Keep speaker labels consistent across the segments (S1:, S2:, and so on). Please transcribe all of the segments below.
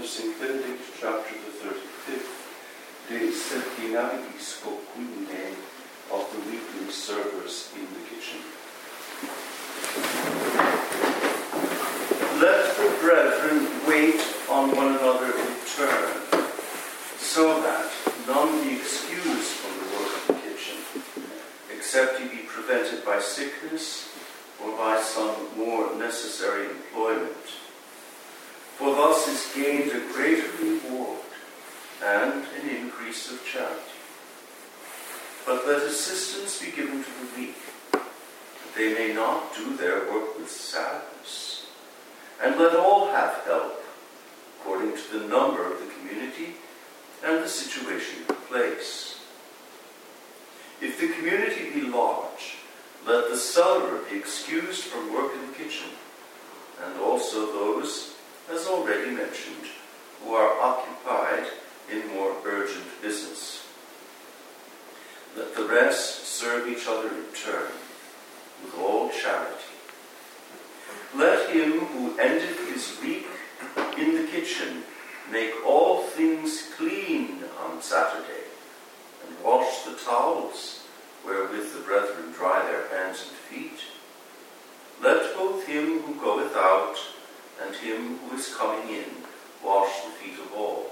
S1: of St. Benedict, chapter the 35th, De Septimanariis Coquinae of the weekly servers in the kitchen. Let the brethren wait on one another in turn, so that none be excused from the work of the kitchen, except he be prevented by sickness or by some more necessary employment. For thus is gained a greater reward and an increase of charity. But let assistance be given to the weak, that they may not do their work with sadness. And let all have help, according to the number of the community and the situation of the place. If the community be large, let the cellarer be excused from work in the kitchen, and also those, as already mentioned, who are occupied in more urgent business. Let the rest serve each other in turn, with all charity. Let him who ended his week in the kitchen make all things clean on Saturday, and wash the towels wherewith the brethren dry their hands and feet. Let both him who goeth out and him who is coming in wash the feet of all.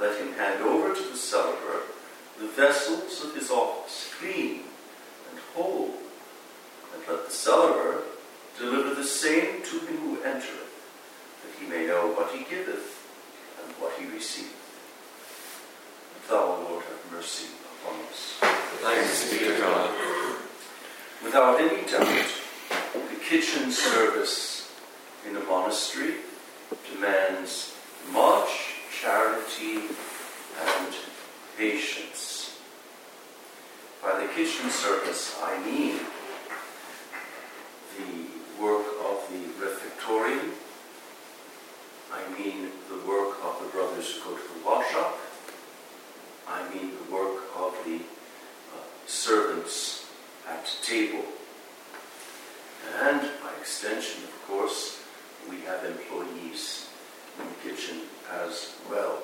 S1: Let him hand over to the cellarer the vessels of his office, clean and whole, and let the cellarer deliver the same to him who entereth, that he may know what he giveth and what he receiveth. And thou, Lord, have mercy upon us.
S2: Thanks be to God.
S1: Without any doubt, the kitchen service in a monastery demands much charity and patience. By the kitchen service, I mean the work of the refectorium, I mean the work of the brothers who go to the wash up, I mean the work of the uh, servants at table. And by extension, of course, we have employees in the kitchen as well.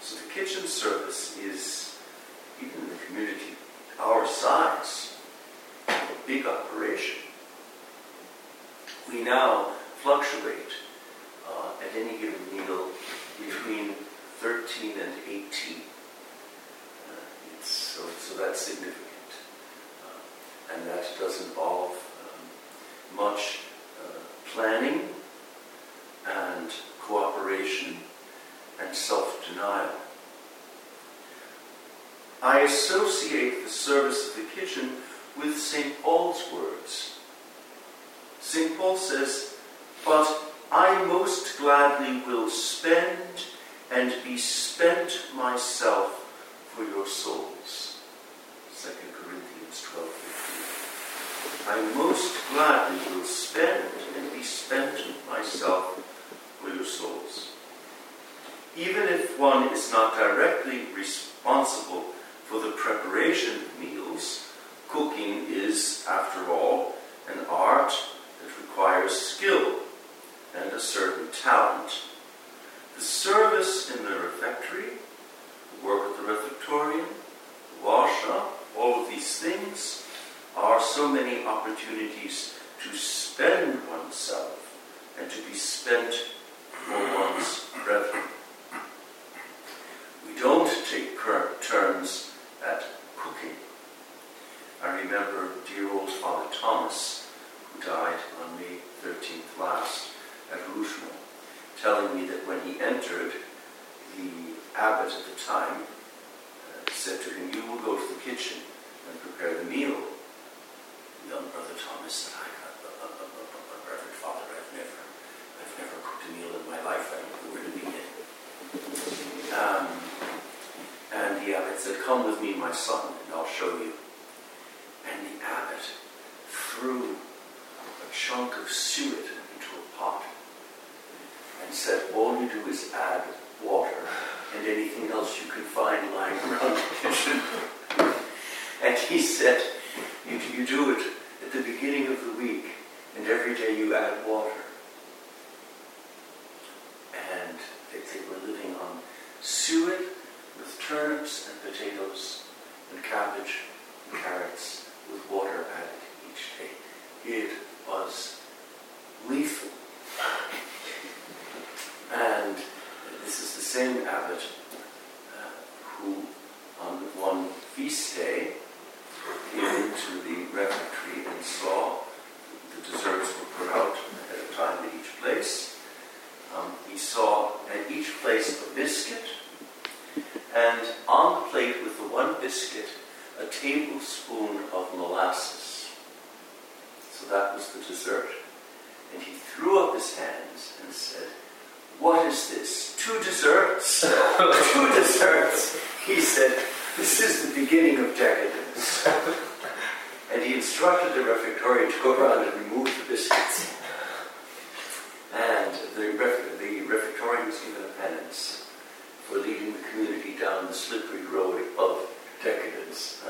S1: So the kitchen service is, even in the community our size, a big operation. We now fluctuate uh, at any given meal between 13 and 18. Uh, so, so that's significant. Uh, and that does involve um, much uh, planning and cooperation and self denial. I associate the service of the kitchen with St. Paul's words. St. Paul says, But I most gladly will spend and be spent myself for your souls. 2 Corinthians 12 15. I most gladly will spend and be spent myself for your souls. Even if one is not directly responsible for the preparation of meals, cooking is, after all, an art that requires skill and a certain talent. The service in the refectory, the work at the refectorium, the wash up, all of these things are so many opportunities to spend oneself and to be spent for one's brethren. We don't take turns at cooking. I remember dear old Father Thomas, who died on May 13th last at Rougemont, telling me that when he entered, the abbot at the time uh, said to him, You will go to the kitchen and prepare the meal. Young brother Thomas said, I, uh, uh, uh, Reverend Father, I've never, I've never cooked a meal in my life. I don't know where to begin. Um, and the abbot said, Come with me, my son, and I'll show you. And the abbot threw a chunk of suet into a pot and said, All you do is add water and anything else you can find lying around the kitchen. and he said, you, you do it at the beginning of the week, and every day you add water. And they, they were living on suet with turnips and potatoes and cabbage and carrots with water added each day. It was lethal. And this is the same abbot uh, who, on one feast day, came into the refectory and saw the desserts were put out ahead of time at each place. Um, he saw at each place a biscuit, and on the plate with the one biscuit, a tablespoon of molasses. So that was the dessert. And he threw up his hands and said, What is this? Two desserts? Two desserts. He said, This is the beginning of decadence. and he instructed the refectorian to go around and remove the biscuits. The, ref- the given a penance for leading the community down the slippery road of decadence.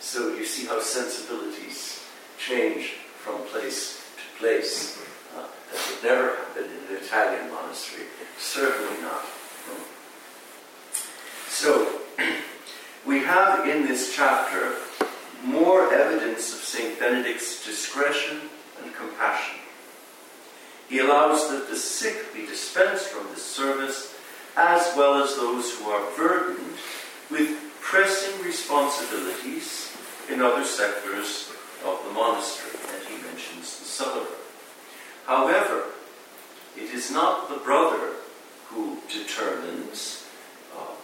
S1: So you see how sensibilities change from place to place. Uh, that would never happen in an Italian monastery. Certainly not. So, we have in this chapter more evidence of St. Benedict's discretion and compassion. He allows that the sick be dispensed from this service, as well as those who are burdened with pressing responsibilities in other sectors of the monastery. And he mentions the cellarer. However, it is not the brother who determines uh,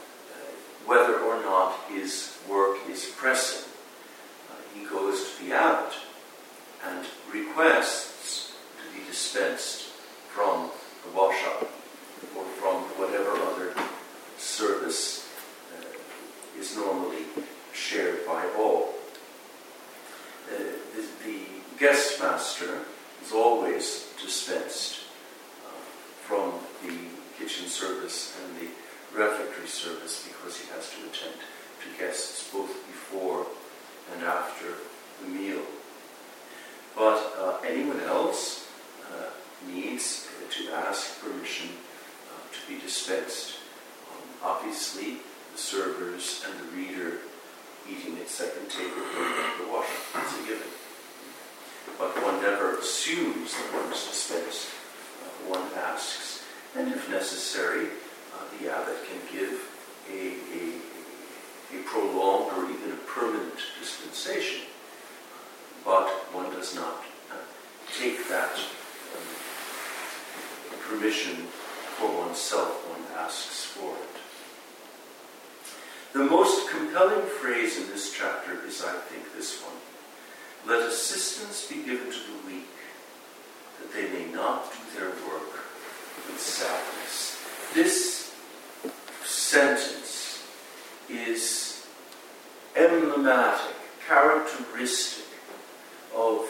S1: whether or not his work is pressing. Uh, he goes to the abbot and requests dispensed from the wash-up or from whatever other service uh, is normally shared by all. Uh, the, the guest master is always dispensed uh, from the kitchen service and the refectory service because he has to attend to guests both before and after the meal. But uh, anyone else needs to ask permission uh, to be dispensed. Um, obviously, the servers and the reader eating at second table the wash. It's a given. But one never assumes that one is dispensed. Uh, one asks, and if necessary, uh, the abbot can give a, a, a prolonged or even a permanent dispensation. But one does not uh, take that um, permission for oneself, one asks for it. The most compelling phrase in this chapter is, I think, this one. Let assistance be given to the weak, that they may not do their work with sadness. This sentence is emblematic, characteristic of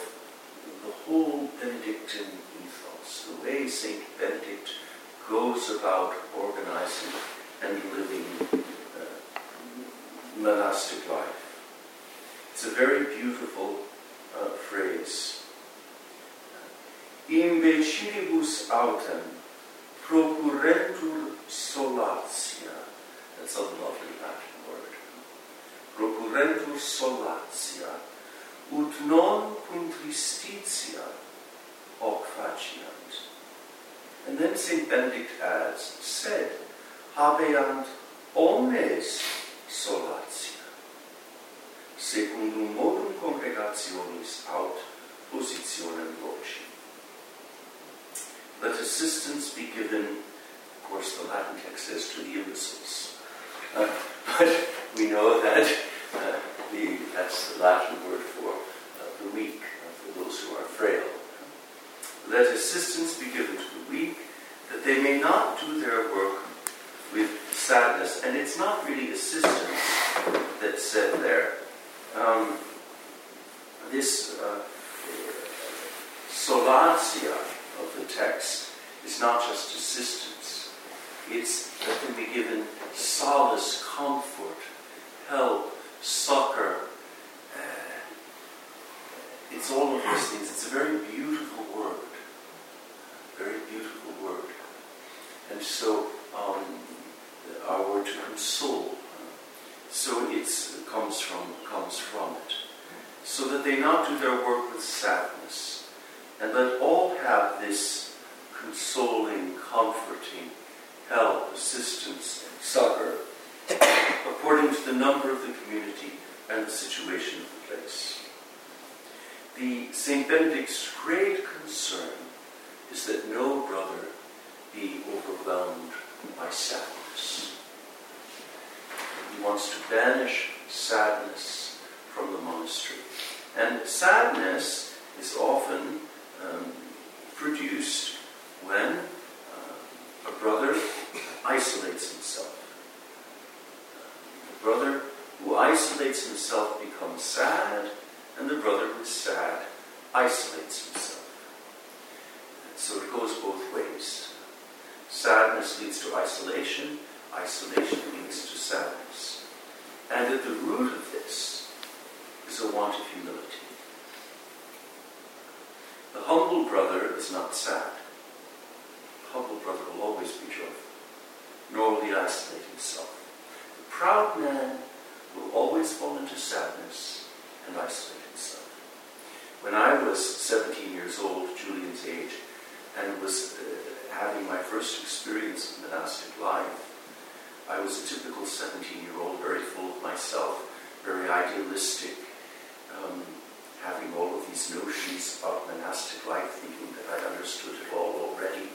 S1: the whole Benedictine ethos, the way St. Benedict goes about organizing and living uh, monastic life. It's a very beautiful uh, phrase. Imbecilibus autem procurentur solatia. That's a lovely Latin word. Procurentur solatia, ut non cum tristitia hoc faciant. And then St. Benedict adds, sed habeant omnes solatia, secundum modum congregationis aut positionem loci. Let assistance be given, of course the Latin text says to the imbeciles. Uh, but we know that uh, the, that's the Latin word for uh, the weak, uh, for those who are frail. Let assistance be given to the weak, that they may not do their work with sadness. And it's not really assistance that's said there. Um, this uh, solatia of the text is not just assistance, it's that they be given solace, comfort, help, succor. Uh, it's all of these things. It's a very beautiful word. Very beautiful word. And so or to console. So it comes from, comes from it. So that they not do their work with sadness, and that all consoling, comforting help, assistance, succor, according to the number of the community and the situation of the place. The St. Benedict's great concern is that no brother be overwhelmed by sadness. He wants to banish sadness from the monastery. And sadness is often um, produced when uh, a brother isolates himself. The brother who isolates himself becomes sad, and the brother who is sad isolates himself. So it goes both ways. Sadness leads to isolation, isolation leads to sadness. And at the root of this is a want of humility. The humble brother is not sad. The humble brother will always be joyful, nor will he isolate himself. The proud man will always fall into sadness and isolate himself. When I was 17 years old, Julian's age, and was uh, having my first experience of monastic life, I was a typical 17 year old, very full of myself, very idealistic, um, having all of these notions about monastic life, thinking that I understood it all already.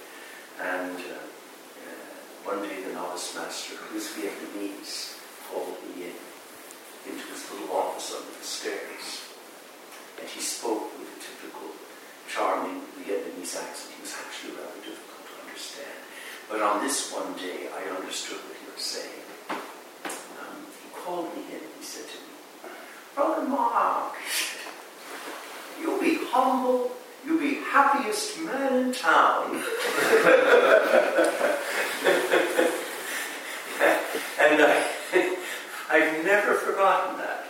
S1: And uh, uh, one day the novice master, who is Vietnamese, called me in into his little office under the stairs. And he spoke with a typical charming Vietnamese accent. He was actually rather difficult to understand. But on this one day, I understood what he was saying. Um, he called me in. And he said to me, Brother Mark, humble. You'll be happiest man in town. and I, I've never forgotten that.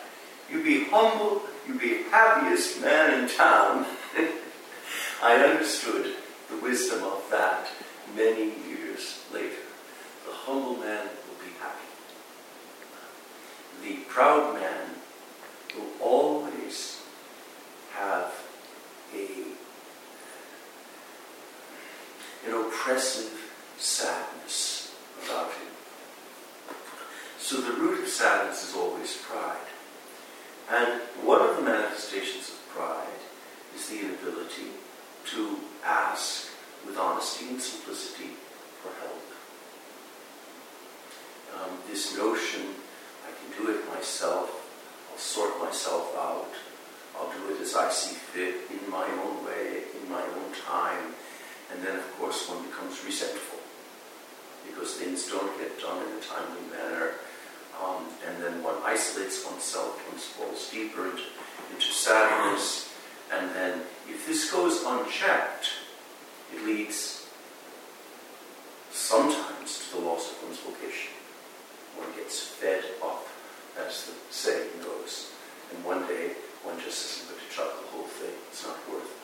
S1: You be humble. You be happiest man in town. I understood the wisdom of that many years later. The humble man will be happy. The proud man will always have a, an oppressive sadness about him. So the root of sadness is always pride. And one of the manifestations of pride is the inability to ask with honesty and simplicity for help. Um, this notion, I can do it myself, I'll sort myself out, I'll do it as I see fit, in my own way, in my own time. And then, of course, one becomes resentful because things don't get done in a timely manner. Um, and then one isolates oneself, one falls deeper into, into sadness. And then, if this goes unchecked, it leads sometimes to the loss of one's vocation. One gets fed up, as the saying goes. And one day, one just isn't going to chuck the whole thing. It's not worth it.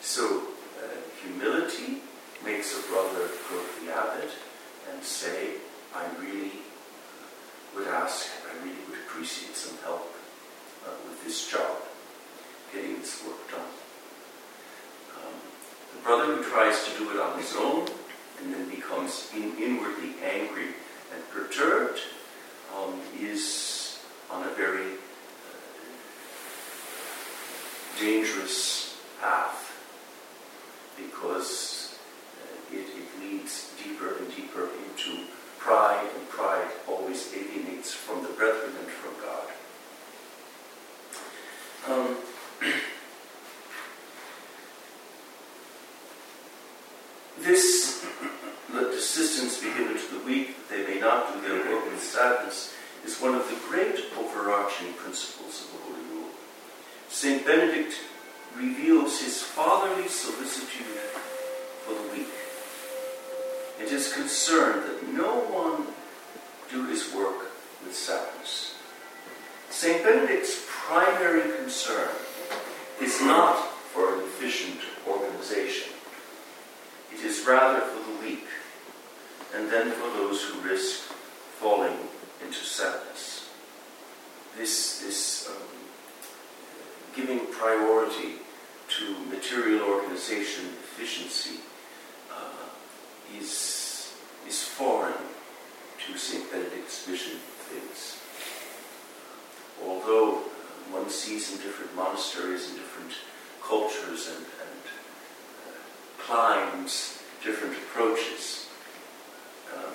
S1: So, uh, humility makes a brother go to the abbot and say, I really would ask, I really would appreciate some help uh, with this job, getting this work done. Um, the brother who tries to do it on his own and then becomes in, inwardly angry and perturbed um, is on a very dangerous path because uh, it, it leads deeper and deeper into pride, and pride always alienates from the brethren and from God. Um, this, let assistance be given to the weak, that they may not do their work with sadness, is one of the great overarching principles of the Holy Rule. St. Benedict reveals his fatherly solicitude for the weak. It is concerned that no one do his work with sadness. St. Benedict's primary concern is not for an efficient organization. It is rather for the weak, and then for those who risk falling into sadness. This, this um, giving priority to material organization efficiency uh, is, is foreign to St. Benedict's vision of things. Although one sees in different monasteries and different cultures and, and uh, climes different approaches. Um,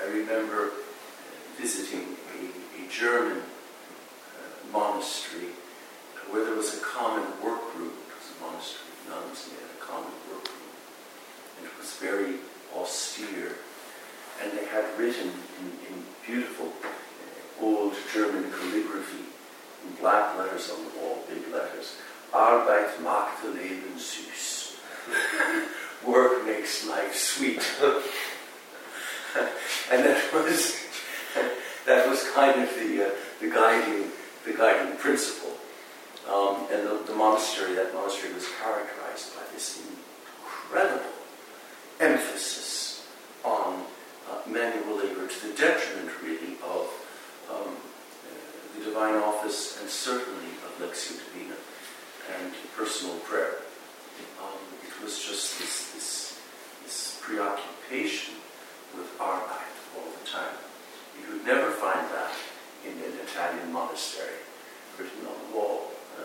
S1: I remember visiting a, a German uh, monastery where there was a common work room. It was a monastery of nuns, and they had a common work room. And it was very austere. And they had written in, in beautiful old German calligraphy, in black letters on the wall, big letters, Arbeit macht Leben süß. Work makes life sweet. and that was that was kind of the uh, the guiding the guiding principle. Um, and the, the, monastery, that monastery was characterized by this incredible emphasis on uh, manual to the detriment, really, of um, the divine office and certainly of Lectio Divina and personal prayer. Um, it was just this, this, this preoccupation with Arbeit all the time. You would never find that in an Italian monastery written on the wall. Uh,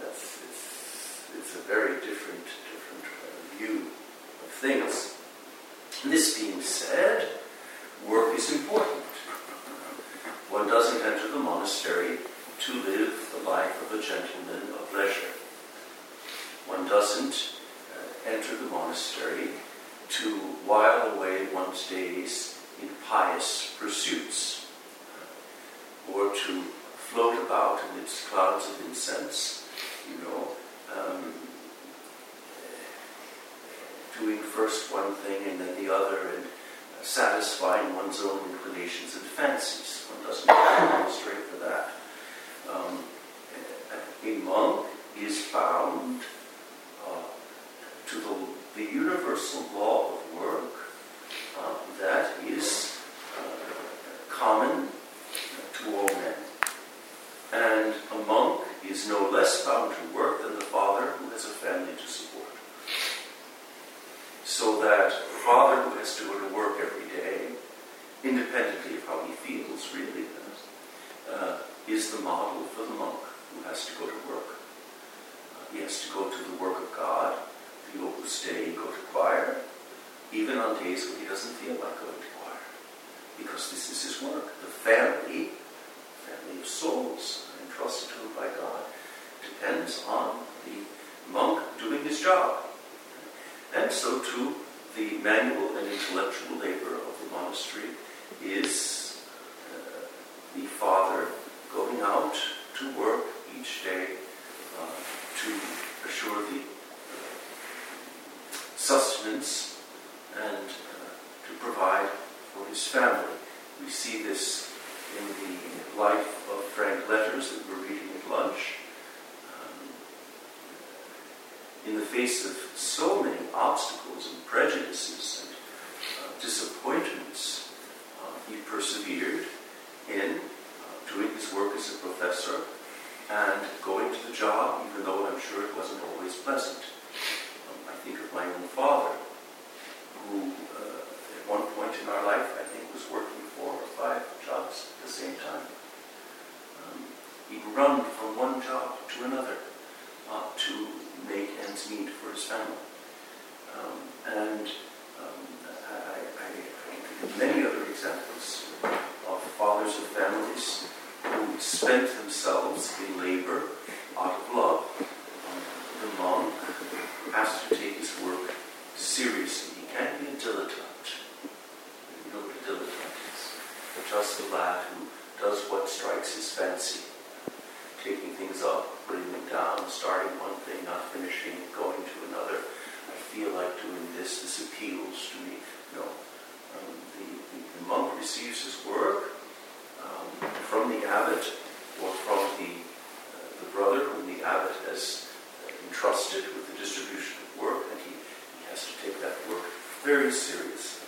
S1: that's, it's, it's a very different, different uh, view of things. This being said, work is important. One doesn't enter the monastery to live the life of a gentleman of leisure. One doesn't uh, enter the monastery to while away one's days in pious pursuits or to float about amidst clouds of incense, you know, um, doing first one thing and then the other and satisfying one's own inclinations and fancies. One doesn't demonstrate for that. Um, a monk is bound uh, to the, the universal law of work uh, that is uh, common to all men. And a monk is no less bound to work than the father who has a family to support. So that the father who has to go to work every day, independently of how he feels, really, uh, is the model for the monk who has to go to work. Uh, he has to go to the work of God, the Opus Dei, go to choir, even on days when he doesn't feel like going to choir, because this is his work. The family, family of souls entrusted to him by God, depends on the monk doing his job. And so too, the manual and intellectual labor of the monastery is uh, the father going out to work each day uh, to assure the sustenance and uh, to provide for his family. We see this in the life of Frank Letters that we're reading at lunch in the face of so many obstacles and prejudices and uh, disappointments, uh, he persevered in uh, doing his work as a professor and going to the job, even though I'm sure it wasn't always pleasant. Um, I think of my own father, who uh, at one point in our life, I think, was working four or five jobs at the same time. Um, he'd run from one job to another uh, to make ends meet for his family. Um, and um, I, I, I many other examples of fathers of families who spent themselves in labor out of love. Um, the monk has to take his work seriously. He can't be a dilettante. You know what a dilettante is? Just a lad who does what strikes his fancy taking things up, putting them down, starting one thing, not finishing, going to another. I feel like doing this, this appeals to me. No. Um, the, the, the, monk receives his work um, from the abbot or from the, uh, the brother whom the abbot has entrusted with the distribution of work, and he, he has to take that work very seriously.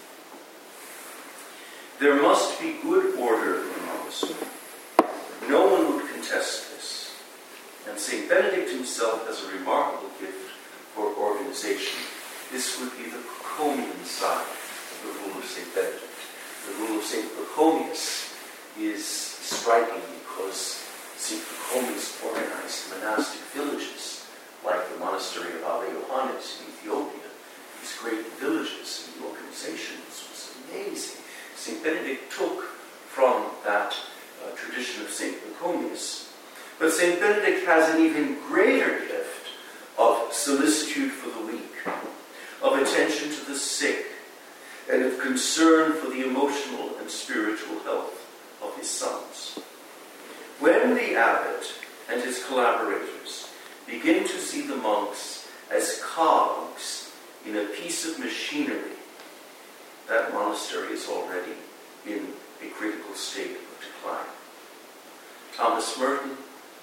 S1: There must be good order in monastery. No one would contest St. Benedict himself has a remarkable gift for organization. This would be the Pachomian side of the rule of St. Benedict. The rule of St. Pachomius is striking because St. Pachomius organized monastic villages like the monastery of Abba Yohannes in Ethiopia. These great villages and the organization was amazing. St. Benedict took from that uh, tradition of St. Pachomius. But St. Benedict has an even greater gift of solicitude for the weak, of attention to the sick, and of concern for the emotional and spiritual health of his sons. When the abbot and his collaborators begin to see the monks as cogs in a piece of machinery that monastery is already in a critical state of decline. Thomas Merton,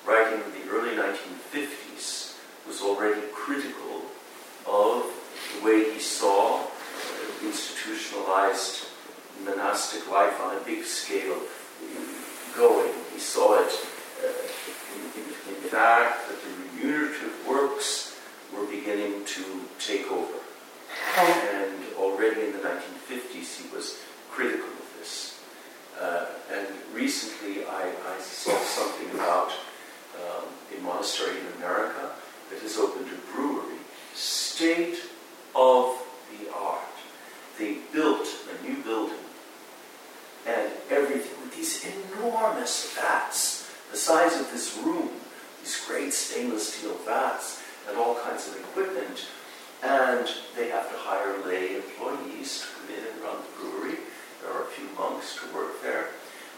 S1: writing in the early 1950s, was already critical of the way he saw uh, institutionalized monastic life on a big scale going. He saw it, uh, in, in, in fact, that the remunerative works were beginning to take over. And already in the 1950s, he was critical of this. Uh, and recently, I, I, saw something about um, a monastery in America that has opened a brewery, state of the art. They built a new building and everything with these enormous vats, the size of this room, these great stainless steel vats, and all kinds of equipment and they have to hire lay employees to come in and run the brewery. There are a few monks to work there.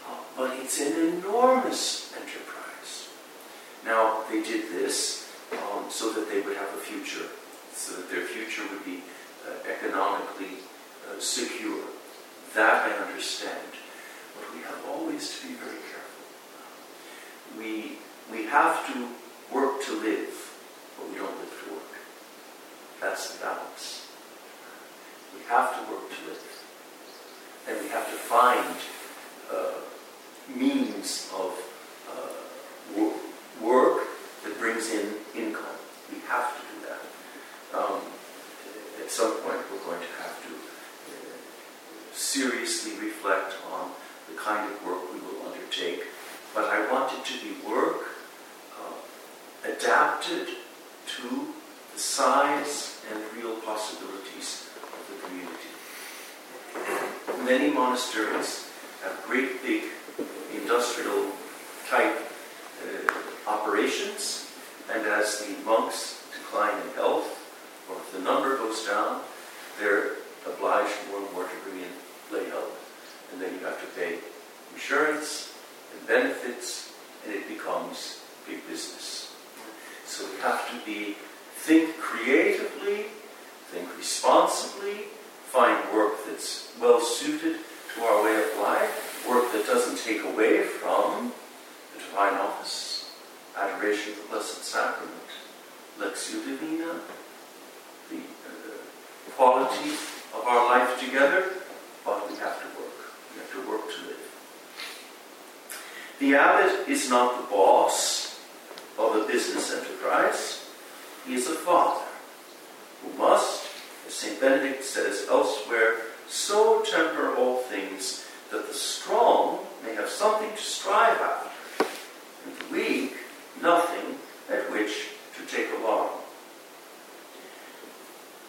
S1: Uh, but it's an enormous enterprise. Now, they did this um, so that they would have a future, so that their future would be uh, economically uh, secure. That I understand. But we have always to be very careful. We, we have to work to live, but we don't live to work. That's the balance. We have to work to live. And we have to find uh, means of uh, work that brings in income. We have to do that. Um, at some point, we're going to have to uh, seriously reflect on the kind of work we will undertake. But I want it to be work uh, adapted to the size and real possibilities of the community. Many monasteries have great big industrial type uh, operations, and as the monks decline in health, or if the number goes down, they're obliged more and more to bring in lay help. And then you have to pay insurance and benefits, and it becomes big business. So we have to be think creatively, think responsibly, find work that's well suited to our way of life, work that doesn't take away from the divine office, adoration of the Blessed Sacrament, Lectio Divina, the uh, quality of our life together, but we have to work. We have to work to live. The abbot is not the boss of a business enterprise. He is a father who must, as St. Benedict says elsewhere, so temper all things that the strong may have something to strive after, and the weak nothing at which to take alarm.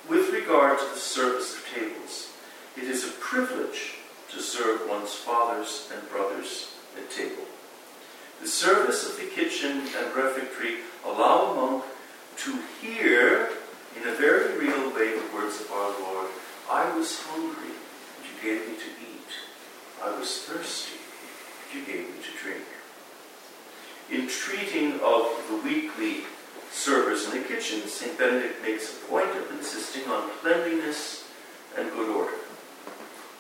S1: With regard to the service of tables, it is a privilege to serve one's fathers and brothers at table. The service of the kitchen and refectory allow a monk to hear in a very real way the words of our Lord I was hungry, and you gave me to eat. I was thirsty, and you gave me to drink. In treating of the weekly servers in the kitchen, St. Benedict makes a point of insisting on cleanliness and good order.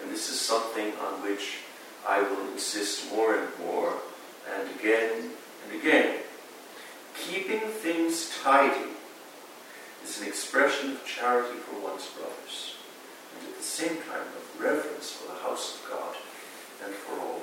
S1: And this is something on which I will insist more and more, and again and again. Keeping things tidy is an expression of charity for one's brothers, and at the same time of reverence for the house of God and for all.